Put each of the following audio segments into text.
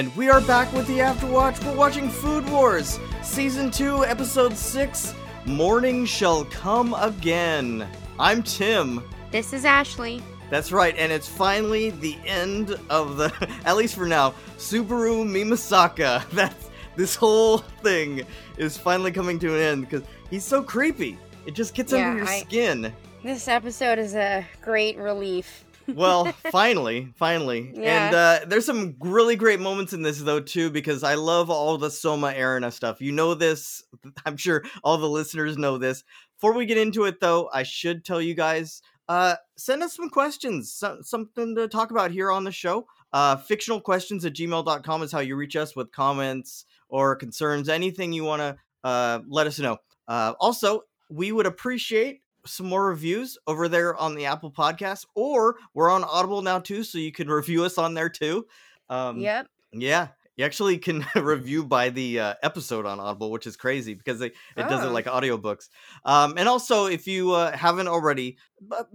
And we are back with the Afterwatch. We're watching Food Wars, Season 2, Episode 6 Morning Shall Come Again. I'm Tim. This is Ashley. That's right, and it's finally the end of the, at least for now, Subaru Mimasaka. That's, this whole thing is finally coming to an end because he's so creepy. It just gets Yeah, under your I- skin. This episode is a great relief. Well, finally, finally. Yeah. And uh, there's some really great moments in this, though, too, because I love all the Soma Arena stuff. You know this. I'm sure all the listeners know this. Before we get into it, though, I should tell you guys uh, send us some questions, so- something to talk about here on the show. Uh, fictional questions at gmail.com is how you reach us with comments or concerns, anything you want to uh, let us know. Uh, also, we would appreciate some more reviews over there on the Apple Podcast, or we're on Audible now too, so you can review us on there too. Um, yep. yeah, you actually can review by the uh, episode on Audible, which is crazy because they, it does it Oh. like audiobooks. Um, and also, if you uh, haven't already,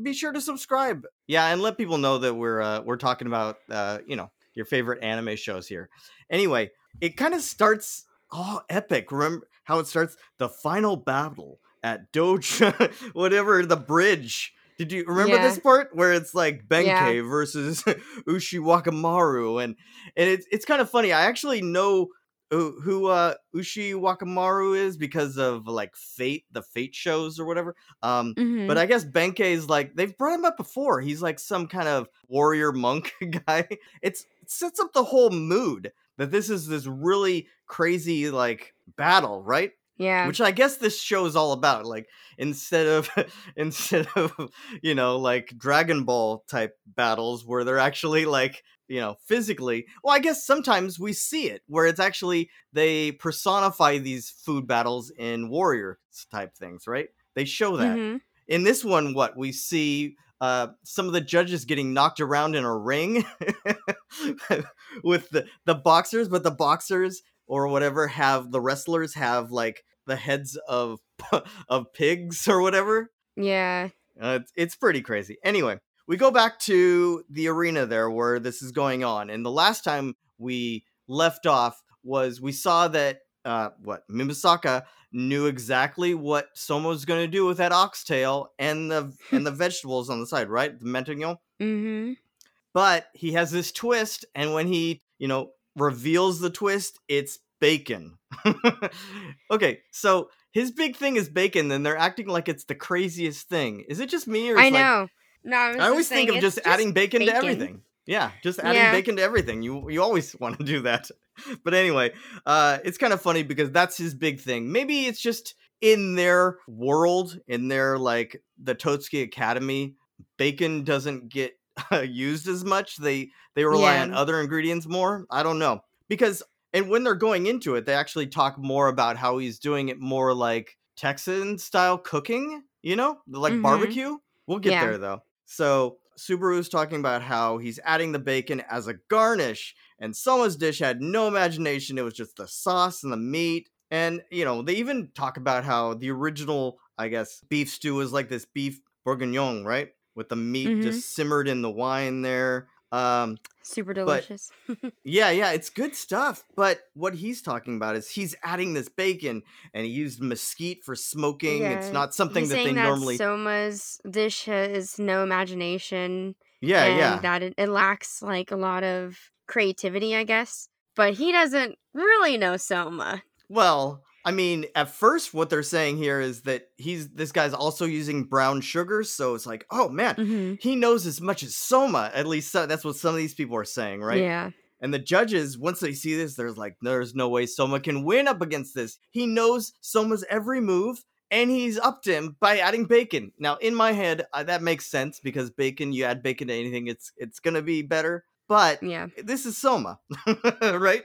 be sure to subscribe. Yeah, and let people know that we're uh, we're talking about uh, you know your favorite anime shows here. Anyway, it kind of starts all epic. Remember how it starts? The final battle at Doja, whatever the bridge. Did you remember Yeah. this part where it's like Benkei Yeah. versus Ushiwakamaru and and it's it's kind of funny. I actually know who, who uh Ushiwakamaru is because of like Fate, the Fate shows or whatever. Um Mhm. but I guess Benkei is like they've brought him up before. He's like some kind of warrior monk guy. It's it sets up the whole mood that this is this really crazy like battle, right? Yeah. Which I guess this show is all about. Like instead of instead of you know like Dragon Ball type battles where they're actually like you know physically. Well, I guess sometimes we see it where it's actually they personify these food battles in warrior type things, right? They show that Mhm. in this one what we see uh some of the judges getting knocked around in a ring with the the boxers but the boxers or whatever have the wrestlers have like the heads of of pigs or whatever Yeah. uh, it's, it's pretty crazy. Anyway, we go back to the arena there where this is going on. And the last time we left off was we saw that uh what Mimasaka knew exactly what Soma was going to do with that oxtail and the and the vegetables on the side, right? The mentagnon. Mm-hmm. But he has this twist and when he, you know, reveals the twist, it's bacon. okay, so his big thing is bacon, and they're acting like it's the craziest thing. Is it just me, or I it's like- know. no, I, was I always think of it's just, adding bacon, to everything. Yeah, just adding Yeah. bacon to everything. You you always want to do that. But anyway, uh, it's kind of funny because that's his big thing. Maybe it's just in their world, in their like the Totsuki Academy, bacon doesn't get uh, used as much. They they rely Yeah. on other ingredients more. I don't know because and when they're going into it, they actually talk more about how he's doing it more like Texan style cooking. You know, like Mhm. barbecue. We'll get Yeah. there though. So Subaru's talking about how he's adding the bacon as a garnish, and Soma's dish had no imagination. It was just the sauce and the meat. And, you know, they even talk about how the original, I guess, beef stew was like this beef bourguignon, right? With the meat Mhm. just simmered in the wine there. Um, Super delicious. yeah, yeah, it's good stuff. But what he's talking about is he's adding this bacon and he used mesquite for smoking. It's not something He's that they that normally. Soma's dish has no imagination. yeah, and yeah. That it, it lacks like a lot of creativity, I guess. But he doesn't really know Soma. Well, I mean, at first, what they're saying here is that he's this guy's also using brown sugar, so it's like, oh man, Mm-hmm. he knows as much as Soma. At least so, that's what some of these people are saying, right? Yeah. And the judges, once they see this, they're like, there's no way Soma can win up against this. He knows Soma's every move, and he's upped him by adding bacon. Now, in my head, uh, that makes sense because bacon, you add bacon to anything, it's it's gonna be better. But Yeah. this is Soma, right?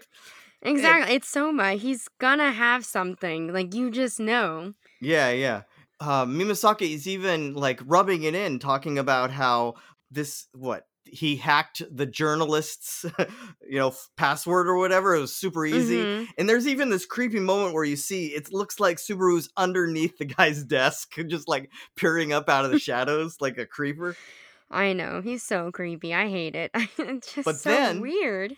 Exactly. It's Soma. He's gonna have something. Like you just know. Yeah, yeah. Uh, Mimasaka is even like rubbing it in, talking about how this what he hacked the journalist's, you know, f- password or whatever. It was super easy. Mhm. And there's even this creepy moment where you see it looks like Subaru's underneath the guy's desk, just like peering up out of the shadows like a creeper. I know. He's so creepy. I hate it. it's just But so then- weird.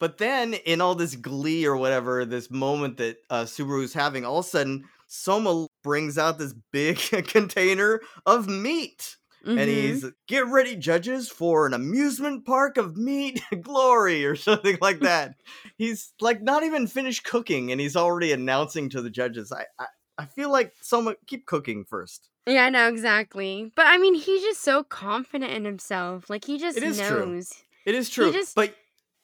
But then, in all this glee or whatever, this moment that uh, Subaru's having, all of a sudden, Soma brings out this big container of meat. Mhm. And he's, get ready, judges, for an amusement park of meat glory or something like that. he's like not even finished cooking and he's already announcing to the judges. I, I, I feel like Soma, keep cooking first. Yeah, I know exactly. But I mean, he's just so confident in himself. Like he just It is true. It is true. just- But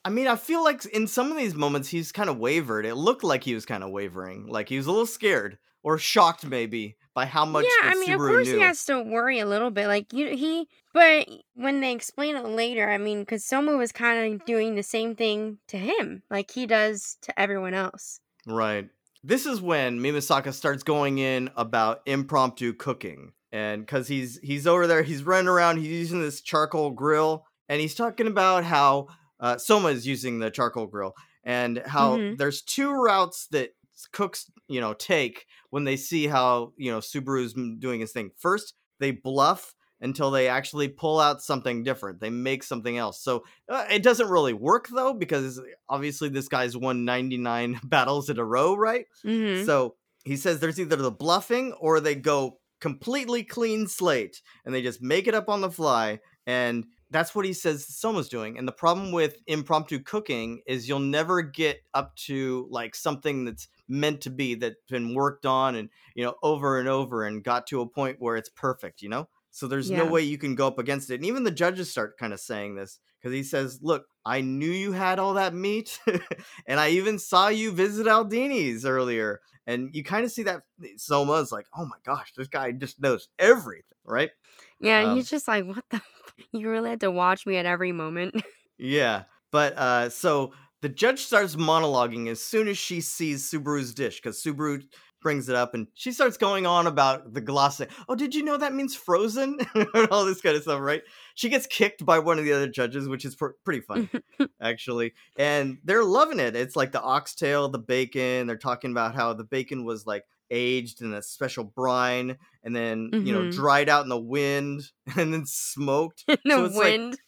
I mean, I feel like in some of these moments he's kind of wavered. It looked like he was kind of wavering, like he was a little scared or shocked maybe by how much yeah, I mean, Subaru of course knew. he has to worry a little bit. Like you, he. But when they explain it later, I mean, because Soma was kind of doing the same thing to him, like he does to everyone else. Right. This is when Mimasaka starts going in about impromptu cooking. And cuz he's he's over there, he's running around, he's using this charcoal grill and he's talking about how uh, Soma is using the charcoal grill and how Mhm. there's two routes that cooks, you know, take when they see how, you know, Subaru's doing his thing. First, they bluff until they actually pull out something different. They make something else. So uh, it doesn't really work though because obviously this guy's won 99 battles in a row, right? Mm-hmm. So he says there's either the bluffing or they go completely clean slate and they just make it up on the fly. And that's what he says Soma's doing. And the problem with impromptu cooking is you'll never get up to like something that's meant to be that's been worked on and you know over and over and got to a point where it's perfect, you know? So there's no way you can go up against it. And even the judges start kind of saying this because he says, Look, I knew you had all that meat, and I even saw you visit Aldini's earlier. And you kind of see that Soma's like, Oh my gosh, this guy just knows everything, right? yeah, um, he's just like, what the? You really had to watch me at every moment. Yeah. But uh so the judge starts monologuing as soon as she sees Subaru's dish, because Subaru brings it up and she starts going on about the gloss. Oh, did you know that means frozen? and all this kind of stuff, right? She gets kicked by one of the other judges, which is pr- pretty funny, actually. And they're loving it. It's like the oxtail, the bacon. They're talking about how the bacon was like aged in a special brine and then, you know, Mhm. dried out in the wind and then smoked. the So it's like- wind.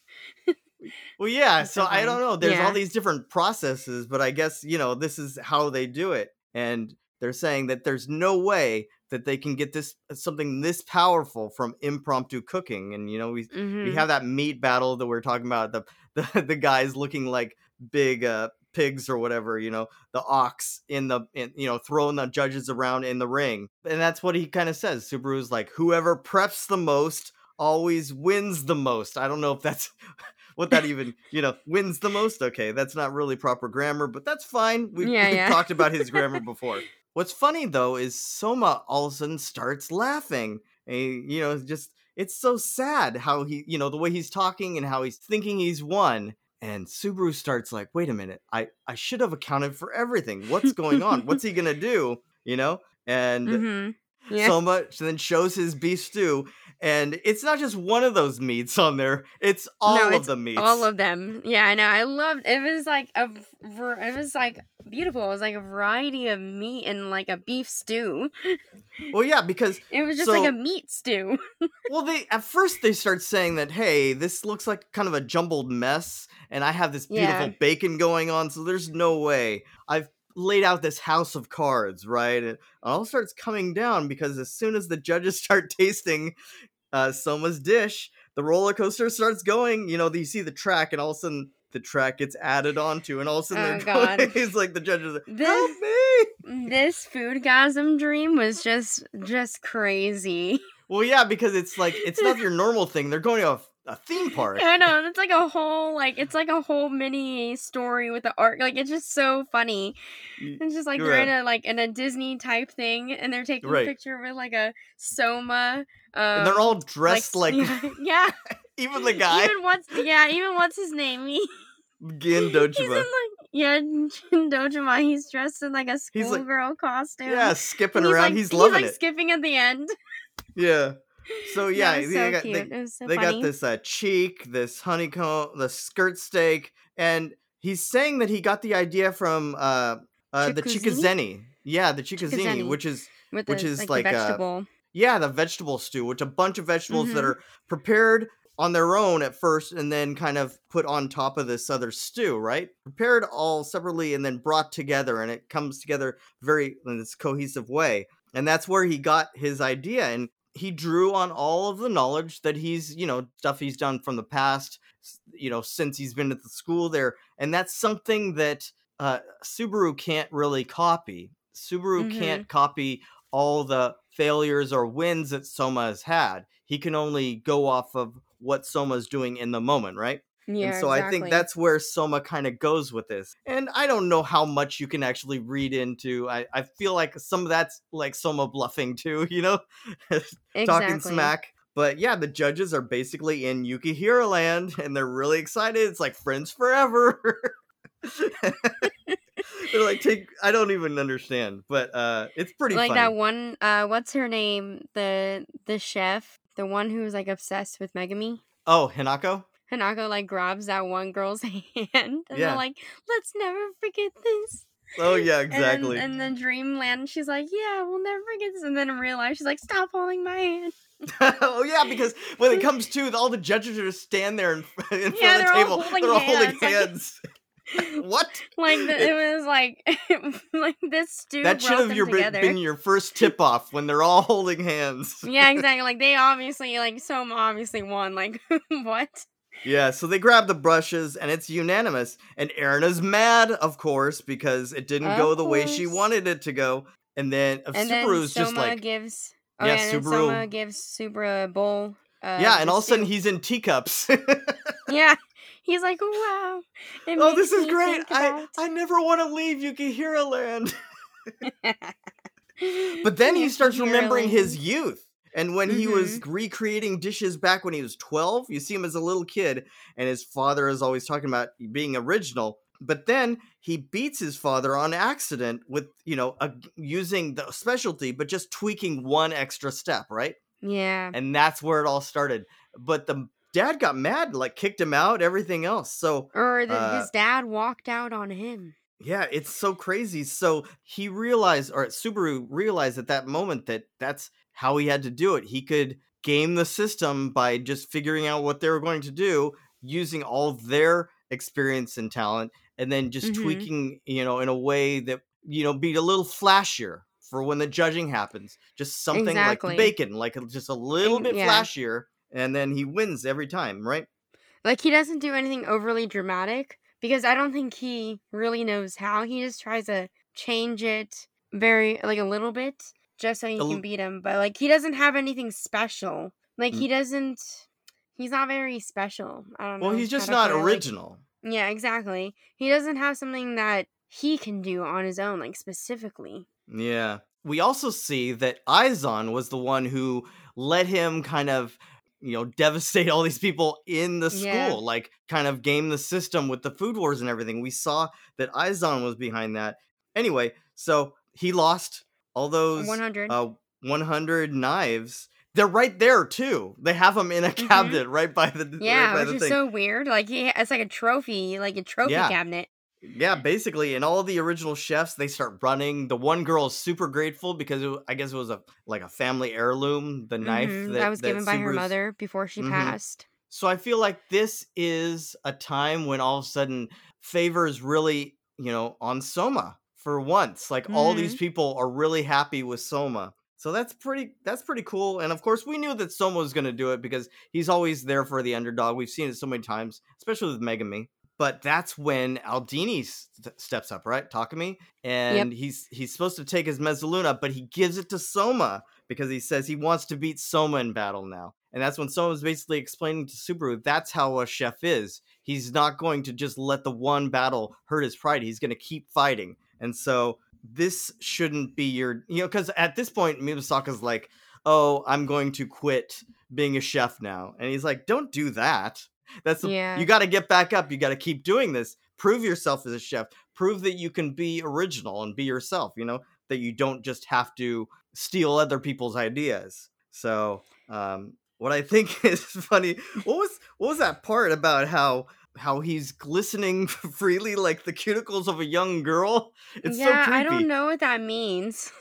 Well, yeah. So I don't know. There's all these different processes, but I guess you know this is how they do it, and they're saying that there's no way that they can get this uh, something this powerful from impromptu cooking. And you know, we Mhm. we have that meat battle that we're talking about. The the, the guys looking like big uh, pigs or whatever. You know, the ox in the in, you know throwing the judges around in the ring, and that's what he kind of says. Subaru's like, whoever preps the most always wins the most. I don't know if that's what that even you know wins the most. Okay, that's not really proper grammar, but that's fine. We've, Yeah, we've yeah. talked about his grammar before. What's funny though is Soma all of a sudden starts laughing. And he, you know, just it's so sad how he, you know, the way he's talking and how he's thinking he's won. And Subaru starts like, wait a minute, I I should have accounted for everything. What's going on? What's he gonna do? You know? And Mhm. Yeah. so much then shows his beef stew and it's not just one of those meats on there it's all No, of it's the meats All of them. Yeah, I know. I loved it. Was like a, it was like beautiful. It was like a variety of meat and like a beef stew. well yeah because It was just like a meat stew. well they at first they start saying that hey this looks like kind of a jumbled mess and i have this beautiful Yeah. bacon going on so there's no way i've laid out this house of cards right and it all starts coming down because as soon as the judges start tasting uh soma's dish the roller coaster starts going you know you see the track and all of a sudden the track gets added onto and all of a sudden Oh, they're it's like the judges are, This- help me this foodgasm dream was just just crazy. well yeah because it's like it's not your normal thing they're going to a, a theme park I know. It's like a whole like it's like a whole mini story with the art. Like it's just so funny. It's just like You're they're in a like in a Disney type thing, and they're taking Right. a picture with like a soma. Um, and they're all dressed like, yeah, even the guy Even what's yeah, even what's his name? He, Gin he's in Dojima. like yeah, Gin Dojima. He's dressed in like a He's like- schoolgirl costume. Yeah, skipping And around. Like, he's loving like it. skipping at the end. yeah. So yeah, that they got they, so they got this uh, cheek, this honeycomb, the skirt steak, and he's saying that he got the idea from uh, uh the chikuzenni. Yeah, the chikuzenni, which is with which the, is like, like, uh, vegetable. yeah, the vegetable stew, which a bunch of vegetables that Mhm. are prepared on their own at first and then kind of put on top of this other stew, right? Prepared all separately and then brought together and it comes together very in this cohesive way. And that's where he got his idea and he drew on all of the knowledge that he's, you know, stuff he's done from the past, you know, since he's been at the school there. And that's something that uh, Subaru can't really copy. Subaru Mhm. can't copy all the failures or wins that Soma has had. He can only go off of what Soma's doing in the moment, right? Yeah, and so I think that's where Soma kind of goes with this. And I don't know how much you can actually read into. I, I feel like some of that's like Soma bluffing too, you know? Talking Exactly. smack. But yeah, the judges are basically in Yukihira land and they're really excited. It's like friends forever. they're like take I don't even understand, but uh it's pretty like funny. that one uh what's her name? The the chef, the one who's like obsessed with Megumi. Oh, Hinako? Hanako like grabs that one girl's hand and Yeah. they're like, let's never forget this. Oh yeah, And then- exactly. And then Dreamland, she's like, yeah, we'll never forget this. And then in real life, she's like, stop holding my hand. oh yeah, because when it comes to all the judges are just stand there in, in front Yeah, of the table. holding they're all holding hands, like- what? Like the, it was like like this stew that should have your, together. been your first tip off when they're all holding hands. yeah, exactly. Like they obviously like Soma obviously won. Like what? Yeah, so they grab the brushes and it's unanimous. And Erina's mad, of course, because it didn't Of go the way she wanted it to go. And then uh, And Subaru's then just like, gives oh, Yeah, yeah, Subaru- Soma gives Subaru a bowl. Uh, yeah, and all of a sudden he's in teacups. yeah. He's like, wow. Oh, this is great. I, I never want to leave Yukihira land. But then he starts remembering his youth. And when he was Mm-hmm. recreating dishes back when he was 12, you see him as a little kid, and his father is always talking about being original. But then he beats his father on accident with, you know, a, using the specialty, but just tweaking one extra step, right? Yeah. And that's where it all started. But the dad got mad, like kicked him out, everything else. So Or the, uh, his dad walked out on him. Yeah, it's so crazy. So he realized, or Subaru realized at that moment that that's how he had to do it. He could game the system by just figuring out what they were going to do, using all their experience and talent, and then just Mhm. tweaking, you know, in a way that, you know, be a little flashier for when the judging happens. Just something Exactly. like bacon, like just a little bit yeah. flashier, and then he wins every time, right? Like he doesn't do anything overly dramatic because I don't think he really knows how. He just tries to change it very like a little bit just so he can beat him. But like he doesn't have anything special. Like Mm. he doesn't. He's not very special. I don't know. Well, he's just not it, like- original. yeah, exactly. He doesn't have something that he can do on his own, like specifically. Yeah. We also see that Eizan was the one who let him kind of, you know, devastate all these people in the school, Yeah. like kind of game the system with the food wars and everything. We saw that Eizan was behind that. Anyway, so he lost all those One hundred. uh 100 knives. They're right there too. They have them in a Mhm. cabinet right by the right yeah, by which is thing. so weird. Like he, it's like a trophy, like a trophy Yeah. cabinet. Yeah, basically, and all the original chefs they start running. The one girl is super grateful because it, I guess it was a like a family heirloom, the knife Mhm, that, was that given by her mother before she Mhm. passed. So I feel like this is a time when all of a sudden favor is really you know on Soma for once. Like all these Mm-hmm. people are really happy with Soma. So that's pretty that's pretty cool. And of course we knew that Soma was gonna do it because he's always there for the underdog. We've seen it so many times, especially with Megumi. But that's when Aldini st- steps up, right? Takumi, and he's he's supposed to take his Mezzaluna, but he gives it to Soma because he says he wants to beat Soma in battle now. And that's when Soma's basically explaining to Subaru that's how a chef is. He's not going to just let the one battle hurt his pride. He's going to keep fighting. And so this shouldn't be your, you know, because at this point, Mimasaka's like, oh, I'm going to quit being a chef now. And he's like, don't do that. That's the, Yeah. you got to get back up. You got to keep doing this. Prove yourself as a chef. Prove that you can be original and be yourself, you know, that you don't just have to steal other people's ideas. So, um, what I think is funny, what was what was that part about how how he's glistening freely like the cuticles of a young girl? It's yeah, so I don't know what that means.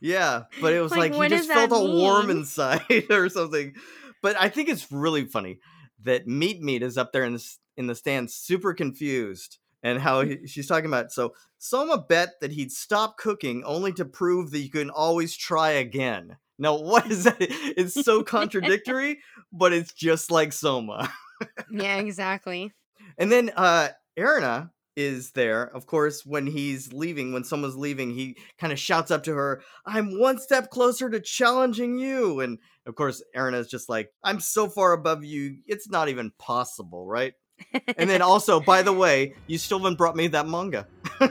Yeah, but it was Like, like, he just felt all warm inside or something. But I think it's really funny. That Meat Meat is up there in the in the stands, super confused, and how he, she's talking about. So Soma bet that he'd stop cooking only to prove that you can always try again. Now, what is that? It's so contradictory, but it's just like Soma. yeah, exactly. And then uh Erina is there, of course, when he's leaving, when someone's leaving, he kind of shouts up to her, I'm one step closer to challenging you. And of course, Erina is just like, I'm so far above you, it's not even possible, right? and then also, by the way, you still haven't brought me that manga. uh,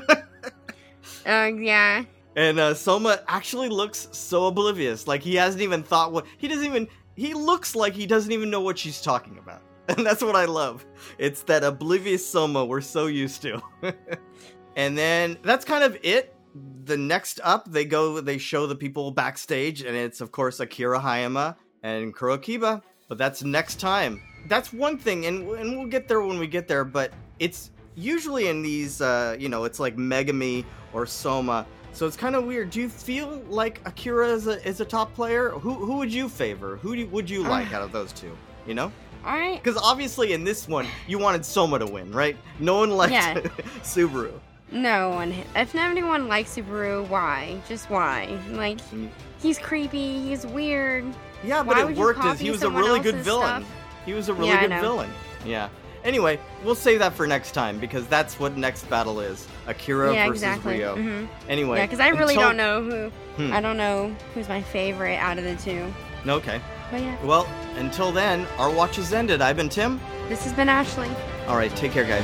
yeah. And uh, Soma actually looks so oblivious. Like he hasn't even thought what he doesn't even. He looks like he doesn't even know what she's talking about. And that's what I love. It's that oblivious Soma we're so used to. and then that's kind of it. The next up, they go, they show the people backstage, and it's, of course, Akira Hayama and Kurokiba. But that's next time. That's one thing, and, and we'll get there when we get there, but it's usually in these, uh, you know, it's like Megumi or Soma. So it's kind of weird. Do you feel like Akira is a, is a top player? Who, who would you favor? Who do, would you like out of those two? You know? Alright. Because obviously in this one, you wanted Soma to win, right? No one liked Yeah. Subaru. No one. If anyone likes Subaru, why? Just why? Like, Mm. he's creepy, he's weird. Yeah, but Why it worked as he was a really good villain. stuff? He was a really Yeah, good villain. Yeah. Anyway, we'll save that for next time because that's what next battle is. Akira yeah, versus exactly. Ryo. hmm Anyway. Yeah, because I really until- don't know who. Hmm. I don't know who's my favorite out of the two. Okay. But yeah, Well, until then, our watch is ended. I've been Tim. this has been Ashley. All right, take care, guys.